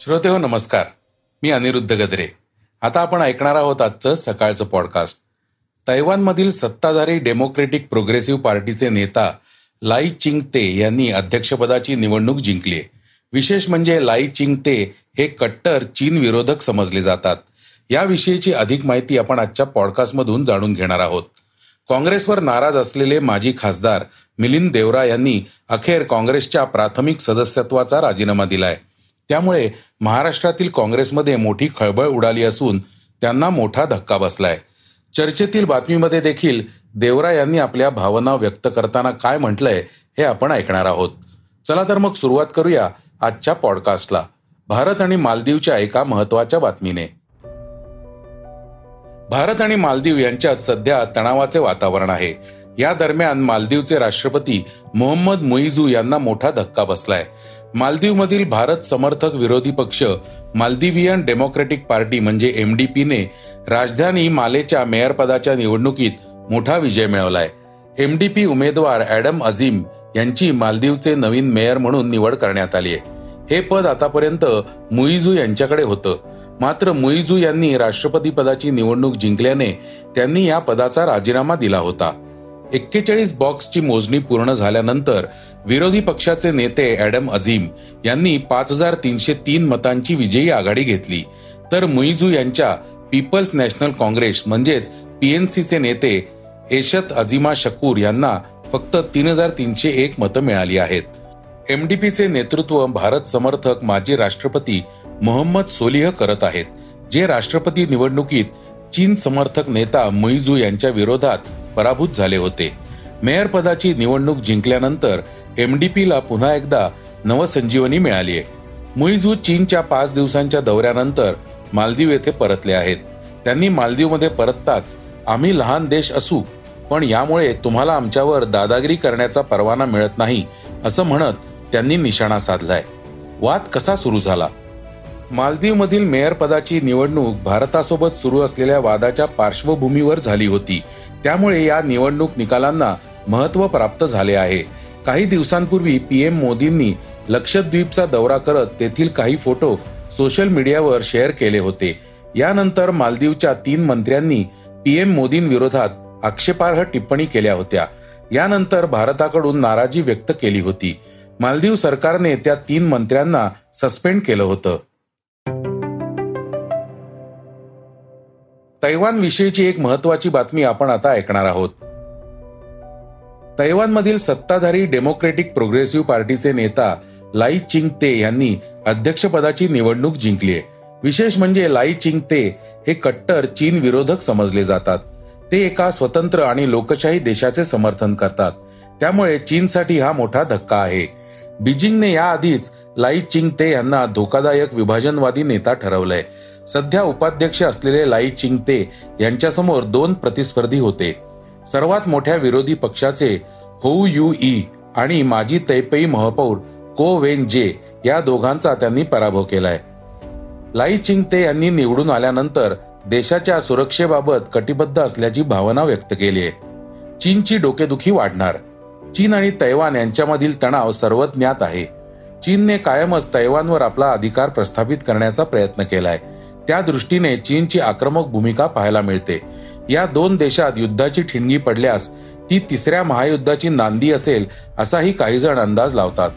श्रोते हो नमस्कार. मी अनिरुद्ध गद्रे. आता आपण ऐकणार आहोत आजचं सकाळचं पॉडकास्ट तैवानमधील सत्ताधारी डेमोक्रेटिक प्रोग्रेसिव्ह पार्टीचे नेता लाई चिंग ते यांनी अध्यक्षपदाची निवडणूक जिंकली विशेष म्हणजे लाई चिंग ते हे कट्टर चीन विरोधक समजले जातात. याविषयीची अधिक माहिती आपण आजच्या पॉडकास्टमधून जाणून घेणार आहोत. काँग्रेसवर नाराज असलेले माजी खासदार मिलिंद देवरा यांनी अखेर काँग्रेसच्या प्राथमिक सदस्यत्वाचा राजीनामा दिलाय. त्यामुळे महाराष्ट्रातील काँग्रेसमध्ये मोठी खळबळ उडाली असून त्यांना मोठा धक्का बसलाय. चर्चेतील बातमीमध्ये देखील देवरा यांनी आपल्या भावना व्यक्त करताना काय म्हटलंय हे आपण ऐकणार आहोत. चला तर मग सुरुवात करूया आजच्या पॉडकास्टला. भारत आणि मालदीवच्या एका महत्त्वाच्या बातमीने. भारत आणि मालदीव यांच्यात सध्या तणावाचे वातावरण आहे. या दरम्यान मालदीवचे राष्ट्रपती मोहम्मद मुईजू यांना मोठा धक्का बसलाय. मालदीवमधील भारत समर्थक विरोधी पक्ष मालदिवियन डेमोक्रेटिक पार्टी म्हणजे एम डी पीने राजधानी मालेच्या मेयरपदाच्या निवडणुकीत मोठा विजय मिळवलाय. एम डी पी उमेदवार ॲडम अझीम यांची मालदीवचे नवीन मेयर म्हणून निवड करण्यात आली आहे हे पद आतापर्यंत मुईजू यांच्याकडे होतं. मात्र मुईजू यांनी राष्ट्रपती पदाची निवडणूक जिंकल्याने त्यांनी या पदाचा राजीनामा दिला होता. एक्केचाळीस बॉक्सची मोजणी पूर्ण झाल्यानंतर विरोधी पक्षाचे नेते ॲडम अझीम यांनी पाच हजार तीनशे तीन मतांची विजयी आघाडी घेतली. तर मुईजू यांच्या पीपल्स नॅशनल काँग्रेस म्हणजेच पीएनसीचे नेते एशत अजिमा शकूर यांना फक्त तीन हजार तीनशे एक मतं मिळाली आहेत. एमडीपीचे नेतृत्व भारत समर्थक माजी राष्ट्रपती मोहम्मद सोलिह करत आहेत जे राष्ट्रपती निवडणुकीत चीन समर्थक नेता मुईजू यांच्या विरोधात पराभूत झाले होते. मेयर पदाची निवडणूक जिंकल्यानंतर एमडीपीला पुन्हा एकदा नवसंजीवनी मिळाली आहे. मुईजू चीनच्या पाच दिवसांच्या दौऱ्यानंतर मालदीव येथे परतले आहेत. त्यांनी मालदीवमध्ये परतताच आम्ही लहान देश असू पण यामुळे तुम्हाला आमच्यावर दादागिरी करण्याचा परवाना मिळत नाही असं म्हणत त्यांनी निशाणा साधलाय. वाद कसा सुरू झाला? मालदीवमधील मेयर पदाची निवडणूक भारतासोबत सुरू असलेल्या वादाच्या पार्श्वभूमीवर झाली होती. त्यामुळे या निवडणूक निकालांना महत्त्व प्राप्त झाले आहे. काही दिवसांपूर्वी पीएम मोदींनी लक्षद्वीपचा दौरा करत तेथील काही फोटो सोशल मीडियावर शेअर केले होते. यानंतर मालदीवच्या तीन मंत्र्यांनी पीएम मोदींविरोधात आक्षेपार्ह टिप्पणी केल्या होत्या. यानंतर भारताकडून नाराजी व्यक्त केली होती. मालदीव सरकारने त्या तीन मंत्र्यांना सस्पेंड केलं होतं. तैवान विषयीची एक महत्वाची बातमी आपण आता ऐकणार आहोत. तैवानमधील सत्ताधारी डेमोक्रेटिक प्रोग्रेसिव्ह पार्टीचे नेता लाई चिंग ते यांनी अध्यक्षपदाची निवडणूक जिंकली आहे. विशेष म्हणजे लाई चिंग ते हे कट्टर चीन विरोधक समजले जातात. ते एका स्वतंत्र आणि लोकशाही देशाचे समर्थन करतात. त्यामुळे चीनसाठी हा मोठा धक्का आहे. बीजिंगने याआधीच लाई चिंग ते यांना धोकादायक विभाजनवादी नेता ठरवलंय. सध्या उपाध्यक्ष असलेले लाई चिंग ते यांच्यासमोर दोन प्रतिस्पर्धी होते. सर्वात मोठ्या विरोधी पक्षाचे होऊ यू ई आणि माजी तैपेई महापौर को वेन जे या दोघांचा त्यांनी पराभव केलाय. लाई चिंग ते यांनी निवडून आल्यानंतर देशाच्या सुरक्षेबाबत कटिबद्ध असल्याची भावना व्यक्त केली आहे. चीनची डोकेदुखी वाढणार. चीन आणि तैवान यांच्यामधील तणाव सर्वज्ञात आहे. चीनने कायमच तैवानवर आपला अधिकार प्रस्थापित करण्याचा प्रयत्न केलाय. त्या दृष्टीने चीनची आक्रमक भूमिका पाहायला मिळते. या दोन देशात युद्धाची ठिणगी पडल्यास ती तिसऱ्या महायुद्धाची नांदी असेल असाही काही जण अंदाज लावतात.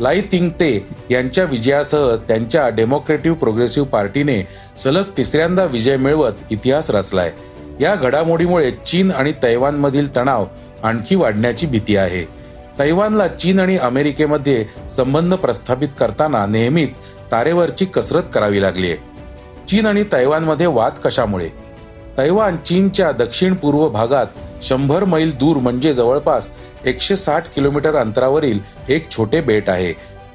लाई तिंग ते यांच्या विजयासह त्यांच्या डेमोक्रेटिव्ह प्रोग्रेसिव्ह पार्टीने सलग तिसऱ्यांदा विजय मिळवत इतिहास रचलाय. या घडामोडीमुळे चीन आणि तैवानमधील तणाव आणखी वाढण्याची भीती आहे. तैवानला चीन आणि अमेरिकेमध्ये संबंध प्रस्थापित करताना नेहमीच तारेवरची कसरत करावी लागली आहे. चीन आणि तैवानमध्ये वाद कशामुळे? तैवान चीनच्या दक्षिण पूर्व भागात शंभर मैल दूर म्हणजे जवळपास एकशे साठ किलोमीटर अंतरावरील एक छोटे बेट आहे.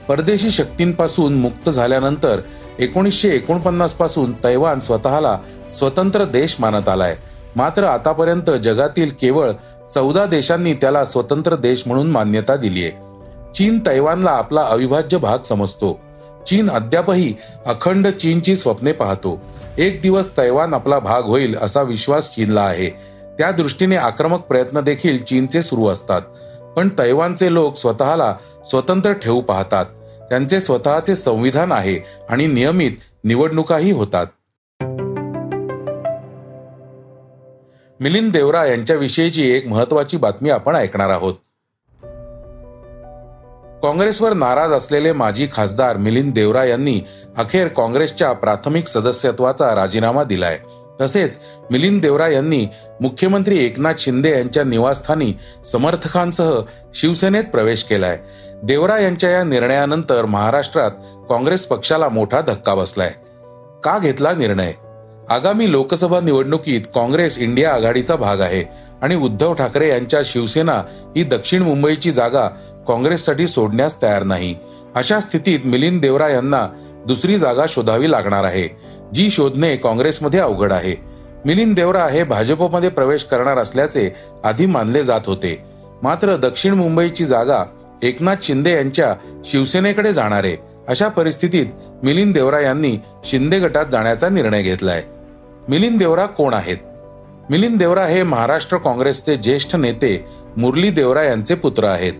परदेशी शक्तींपासून मुक्त झाल्यानंतर एकोणीसशे एकोणपन्नासपासून तैवान स्वतःला स्वतंत्र देश मानत आलाय. मात्र आतापर्यंत जगातील केवळ चौदा देशांनी त्याला स्वतंत्र देश म्हणून मान्यता दिली आहे. चीन तैवानला आपला अविभाज्य भाग समजतो. चीन अद्यापही अखंड चीनची स्वप्ने पाहतो. एक दिवस तैवान आपला भाग होईल असा विश्वास चीनला आहे. त्या दृष्टीने आक्रमक प्रयत्न देखील चीनचे सुरू असतात. पण तैवानचे लोक स्वतःला स्वतंत्र ठेवू पाहतात. त्यांचे स्वतःचे संविधान आहे आणि नियमित निवडणुकाही होतात. मिलिंद देवरा यांच्याविषयीची एक महत्वाची बातमी आपण ऐकणार आहोत. काँग्रेसवर नाराज असलेले माजी खासदार मिलिंद देवरा यांनी अखेर काँग्रेसच्या प्राथमिक सदस्यत्वाचा राजीनामा दिलाय. तसेच मिलिंद देवरा यांनी मुख्यमंत्री एकनाथ शिंदे यांच्या निवासस्थानी समर्थकांसह शिवसेनेत प्रवेश केलाय. देवरा यांच्या या निर्णयानंतर महाराष्ट्रात काँग्रेस पक्षाला मोठा धक्का बसलाय. का घेतला निर्णय? आगामी लोकसभा निवडणुकीत काँग्रेस इंडिया आघाडीचा भाग आहे आणि उद्धव ठाकरे यांच्या शिवसेना ही दक्षिण मुंबईची जागा काँग्रेससाठी सोडण्यास तयार नाही. अशा स्थितीत मिलिंद देवरा यांना दुसरी जागा शोधावी लागणार आहे जी शोधणे काँग्रेसमध्ये अवघड आहे. मिलिंद देवरा हे भाजपमध्ये प्रवेश करणार असल्याचे आधी मानले जात होते. मात्र दक्षिण मुंबईची जागा एकनाथ शिंदे यांच्या शिवसेनेकडे जाणार आहे. अशा परिस्थितीत मिलिंद देवरा यांनी शिंदे गटात जाण्याचा निर्णय घेतलाय. मिलिंद देवरा कोण आहेत? मिलिंद देवरा हे महाराष्ट्र काँग्रेसचे ज्येष्ठ नेते मुरली देवरा यांचे पुत्र आहेत.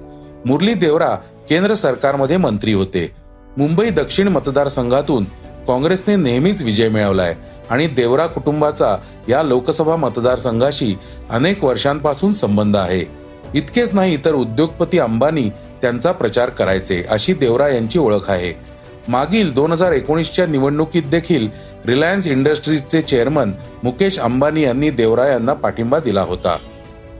मुरली देवरा केंद्र सरकारमध्ये मंत्री होते. मुंबई दक्षिण मतदारसंघातून काँग्रेसने नेहमीच विजय मिळवलाय आणि देवरा कुटुंबाचा या लोकसभा मतदारसंघाशी अनेक वर्षांपासून संबंध आहे. इतकेच नाही तर उद्योगपती अंबानी त्यांचा प्रचार करायचे अशी देवरा यांची ओळख आहे. मागील दोन हजार एकोणीसच्या निवडणुकीत देखील रिलायन्स इंडस्ट्रीजचे चेअरमन मुकेश अंबानी यांनी देवरा यांना पाठिंबा दिला होता.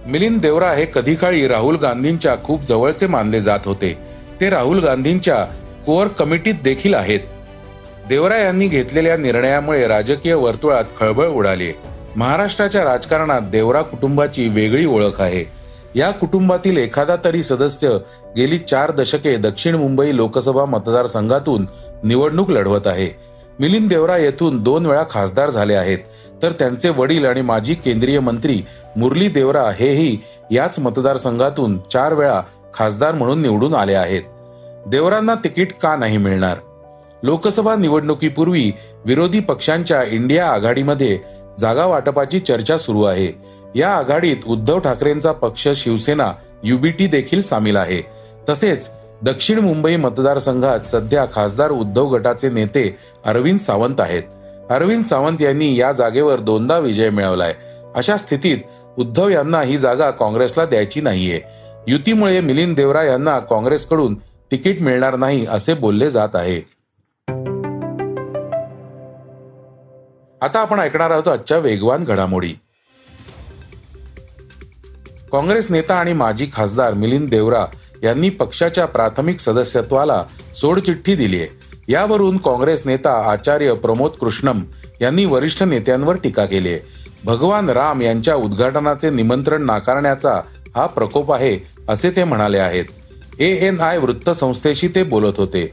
मिलिंद देवरा हे कधी काळी राहुल गांधींच्या खूप जवळचे मानले जात होते. ते राहुल गांधींच्या कोअर कमिटीत देखील आहेत. देवरा यांनी घेतलेल्या निर्णयामुळे राजकीय वर्तुळात खळबळ उडाली. महाराष्ट्राच्या राजकारणात देवरा कुटुंबाची वेगळी ओळख आहे. या कुटुंबातील एखादा तरी सदस्य गेली चार दशके दक्षिण मुंबई लोकसभा मतदारसंघातून निवडणूक लढवत आहे. मिलिंद देवरा येथून दोन वेळा खासदार झाले आहेत. तर त्यांचे वडील आणि माजी केंद्रीय मंत्री मुरली देवरा हेही याच मतदारसंघातून चार वेळा खासदार म्हणून निवडून आले आहेत. देवरांना तिकीट का नाही मिळणार? लोकसभा निवडणुकीपूर्वी विरोधी पक्षांच्या इंडिया आघाडीमध्ये जागा वाटपाची चर्चा सुरू आहे. या आघाडीत उद्धव ठाकरेंचा पक्ष शिवसेना युबीटी देखील सामील आहे. तसेच दक्षिण मुंबई मतदारसंघात सध्या खासदार उद्धव गटाचे नेते अरविंद सावंत आहेत. अरविंद सावंत यांनी या जागेवर दोनदा विजय मिळवलाय. अशा स्थितीत उद्धव यांना ही जागा काँग्रेसला द्यायची नाहीये. युतीमुळे मिलिंद देवरा यांना काँग्रेसकडून तिकीट मिळणार नाही असे बोलले जात आहे. आता आपण ऐकणार आहोत आजच्या वेगवान घडामोडी. काँग्रेस नेता आणि माजी खासदार मिलिंद देवरा यांनी पक्षाच्या प्राथमिक सदस्यत्वाला सोडचिठ्ठी दिली आहे. यावरून काँग्रेस नेता आचार्य प्रमोद कृष्णम यांनी वरिष्ठ नेत्यांवर टीका केली आहे. भगवान राम यांच्या उद्घाटनाचे निमंत्रण नाकारण्याचा हा प्रकोप आहे असे ते म्हणाले आहेत. ए एन आय वृत्तसंस्थेशी ते बोलत होते.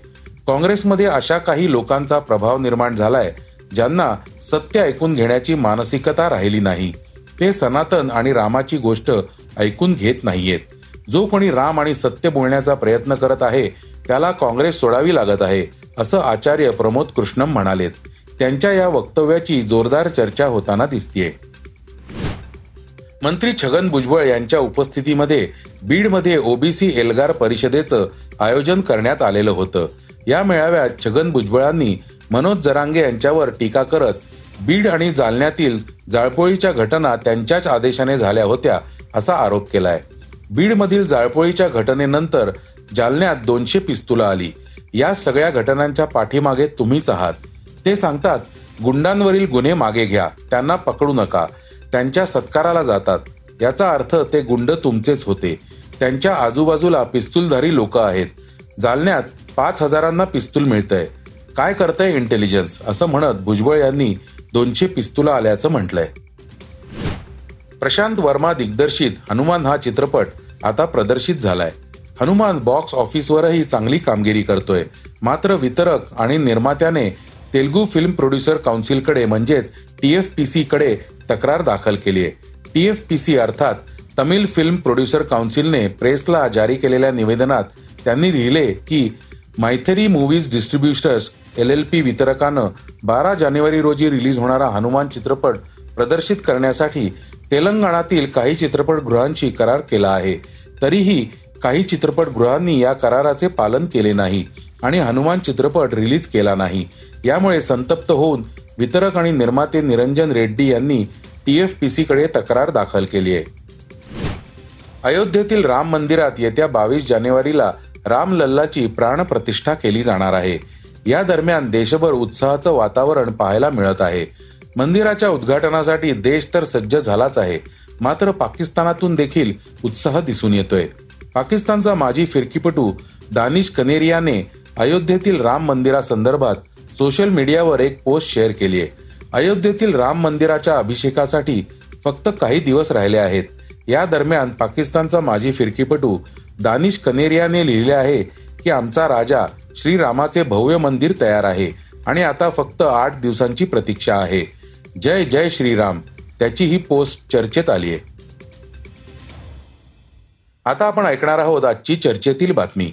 काँग्रेसमध्ये अशा काही लोकांचा प्रभाव निर्माण झालाय ज्यांना सत्य ऐकून घेण्याची मानसिकता राहिली नाही. ते सनातन आणि रामाची गोष्ट ऐकून घेत नाहीयेत. जो कोणी राम आणि सत्य बोलण्याचा प्रयत्न करत आहे त्याला काँग्रेस सोडावी लागत आहे असं आचार्य प्रमोद कृष्णम म्हणालेत. त्यांच्या या वक्तव्याची जोरदार चर्चा होताना दिसतीये. मंत्री छगन भुजबळ यांच्या उपस्थितीमध्ये बीडमध्ये ओबीसी एल्गार परिषदेचं आयोजन करण्यात आलेलं होतं. या मेळाव्यात छगन भुजबळांनी मनोज जरांगे यांच्यावर टीका करत बीड आणि जालन्यातील जाळपोळीच्या घटना त्यांच्याच आदेशाने झाल्या होत्या असा आरोप केलाय. बीडमधील जाळपोळीच्या घटनेनंतर जालन्यात दोनशे पिस्तुलं आली. या सगळ्या घटनांच्या पाठीमागे तुम्हीच आहात. ते सांगतात गुंडांवरील गुन्हे मागे घ्या त्यांना पकडू नका त्यांच्या सत्काराला जातात. याचा अर्थ ते गुंड तुमचेच होते. त्यांच्या आजूबाजूला पिस्तूलधारी लोक आहेत. जालन्यात पाच हजारांना पिस्तूल मिळतंय. काय करतंय इंटेलिजन्स? असं म्हणत भुजबळ यांनी दोनशे पिस्तुलं आल्याचं म्हटलंय. प्रशांत वर्मा दिग्दर्शित हनुमान हा चित्रपट आता प्रदर्शित झालाय. हनुमान बॉक्स ऑफिसवरही चांगली कामगिरी करतोय. मात्र वितरक आणि निर्मात्याने तेलगू फिल्म प्रोड्युसर काउन्सिलकडे म्हणजेच टी एफ टीएफपीसी कडे तक्रार दाखल केली आहे. टी एफ टी सी अर्थात तमिळ फिल्म प्रोड्युसर काउन्सिलने प्रेसला जारी केलेल्या निवेदनात त्यांनी लिहिले की Mythri movies distributors L L P वितरकानं बारा जानेवारी रोजी रिलीज होणारा हनुमान चित्रपट प्रदर्शित करण्यासाठी तेलंगणातील काही चित्रपटगृहांशी करार केला आहे. तरीही काही चित्रपटगृहांनी या कराराचे पालन केले नाही आणि हनुमान चित्रपट रिलीज केला नाही. यामुळे संतप्त होऊन वितरक आणि निर्माते निरंजन रेड्डी यांनी टीएफपीसी कडे तक्रार दाखल केली आहे. अयोध्येतील राम मंदिरात येत्या बावीस जानेवारीला रामलल्लाची प्राणप्रतिष्ठा केली जाणार आहे. या दरम्यान देशभर उत्साहाचं वातावरण पाहायला मिळत आहे. मंदिराच्या उद्घाटनासाठी देश तर सज्ज झालाच आहे. मात्र पाकिस्तानातून देखील उत्साह दिसून येतोय. पाकिस्तानचा माजी फिरकीपटू दानिश कनेरियाने अयोध्येतील राम मंदिरासंदर्भात सोशल मीडियावर एक पोस्ट शेअर केली आहे. अयोध्येतील राम मंदिराच्या अभिषेकासाठी फक्त काही दिवस राहिले आहेत. या दरम्यान पाकिस्तानचा माजी फिरकीपटू दानिश कनेरियाने लिहिले आहे की आमचा राजा श्रीरामाचे भव्य मंदिर तयार आहे आणि आता फक्त आठ दिवसांची प्रतीक्षा आहे. जय जय श्रीराम. त्याची ही पोस्ट चर्चेत आली आहे. आता आपण ऐकणार आहोत आजची चर्चेतील बातमी.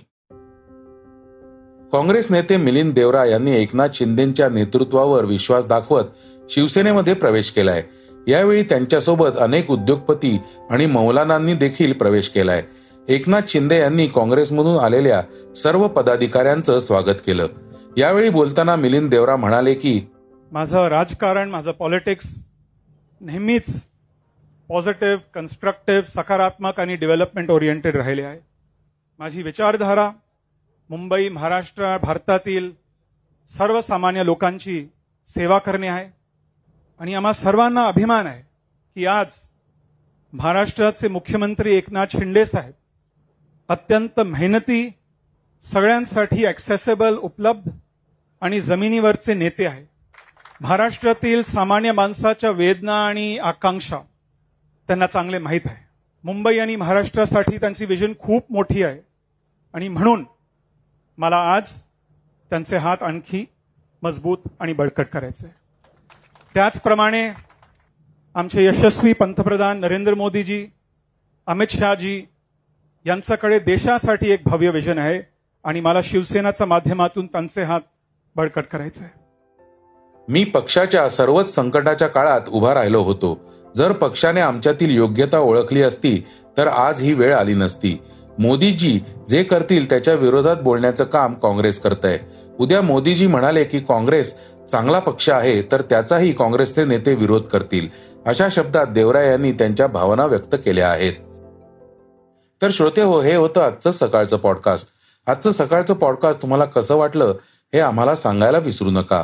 काँग्रेस नेते मिलिंद देवरा यांनी एकनाथ शिंदेच्या नेतृत्वावर विश्वास दाखवत शिवसेनेमध्ये प्रवेश केलाय. यावेळी त्यांच्यासोबत अनेक उद्योगपती आणि मौलानांनी देखील प्रवेश केलाय. एकनाथ शिंदे यांनी काँग्रेसमधून आलेल्या सर्व पदाधिकाऱ्यांचं स्वागत केलं. यावेळी बोलताना मिलिंद देवरा म्हणाले की माझं राजकारण माझं पॉलिटिक्स नेहमीच पॉझिटिव्ह कन्स्ट्रक्टिव्ह सकारात्मक आणि डेव्हलपमेंट ओरिएंटेड राहिले आहे. माझी विचारधारा मुंबई महाराष्ट्र भारतातील सर्वसामान्य लोकांची सेवा करणे आहे. आणि आम्हा सर्वांना अभिमान आहे की आज महाराष्ट्राचे मुख्यमंत्री एकनाथ शिंदे साहेब अत्यंत मेहनती सगळ्यांसाठी ॲक्सेसेबल उपलब्ध आणि जमिनीवरचे नेते आहे महाराष्ट्रातील सामान्य माणसाच्या वेदना आणि आकांक्षा त्यांना चांगले माहीत आहे. मुंबई आणि महाराष्ट्रासाठी त्यांची विजन खूप मोठी आहे. आणि म्हणून मला आज त्यांचे हात आणखी मजबूत आणि बळकट करायचे त्याचप्रमाणे आमचे यशस्वी पंतप्रधान नरेंद्र मोदीजी अमित शहाजी यांच्याकडे देशासाठी एक भव्य विजन आहे आणि मला शिवसेनाच्या माध्यमातून त्यांचे हात बळकट करायचे आहे. मी पक्षाच्या सर्वच संकटाच्या काळात उभा राहिलो होतो. जर पक्षाने आमच्यातील योग्यता ओळखली असती तर आज ही वेळ आली नसती. मोदीजी जे करतील त्याच्या विरोधात बोलण्याचं काम काँग्रेस करत आहे उद्या मोदीजी म्हणाले की काँग्रेस चांगला पक्ष आहे तर त्याचाही काँग्रेसचे नेते विरोध करतील अशा शब्दात देवरा यांनी त्यांच्या भावना व्यक्त केल्या आहेत. तर श्रोते हो हे होतं आजचं सकाळचं पॉडकास्ट आजचं सकाळचं पॉडकास्ट तुम्हाला कसं वाटलं हे आम्हाला सांगायला विसरू नका.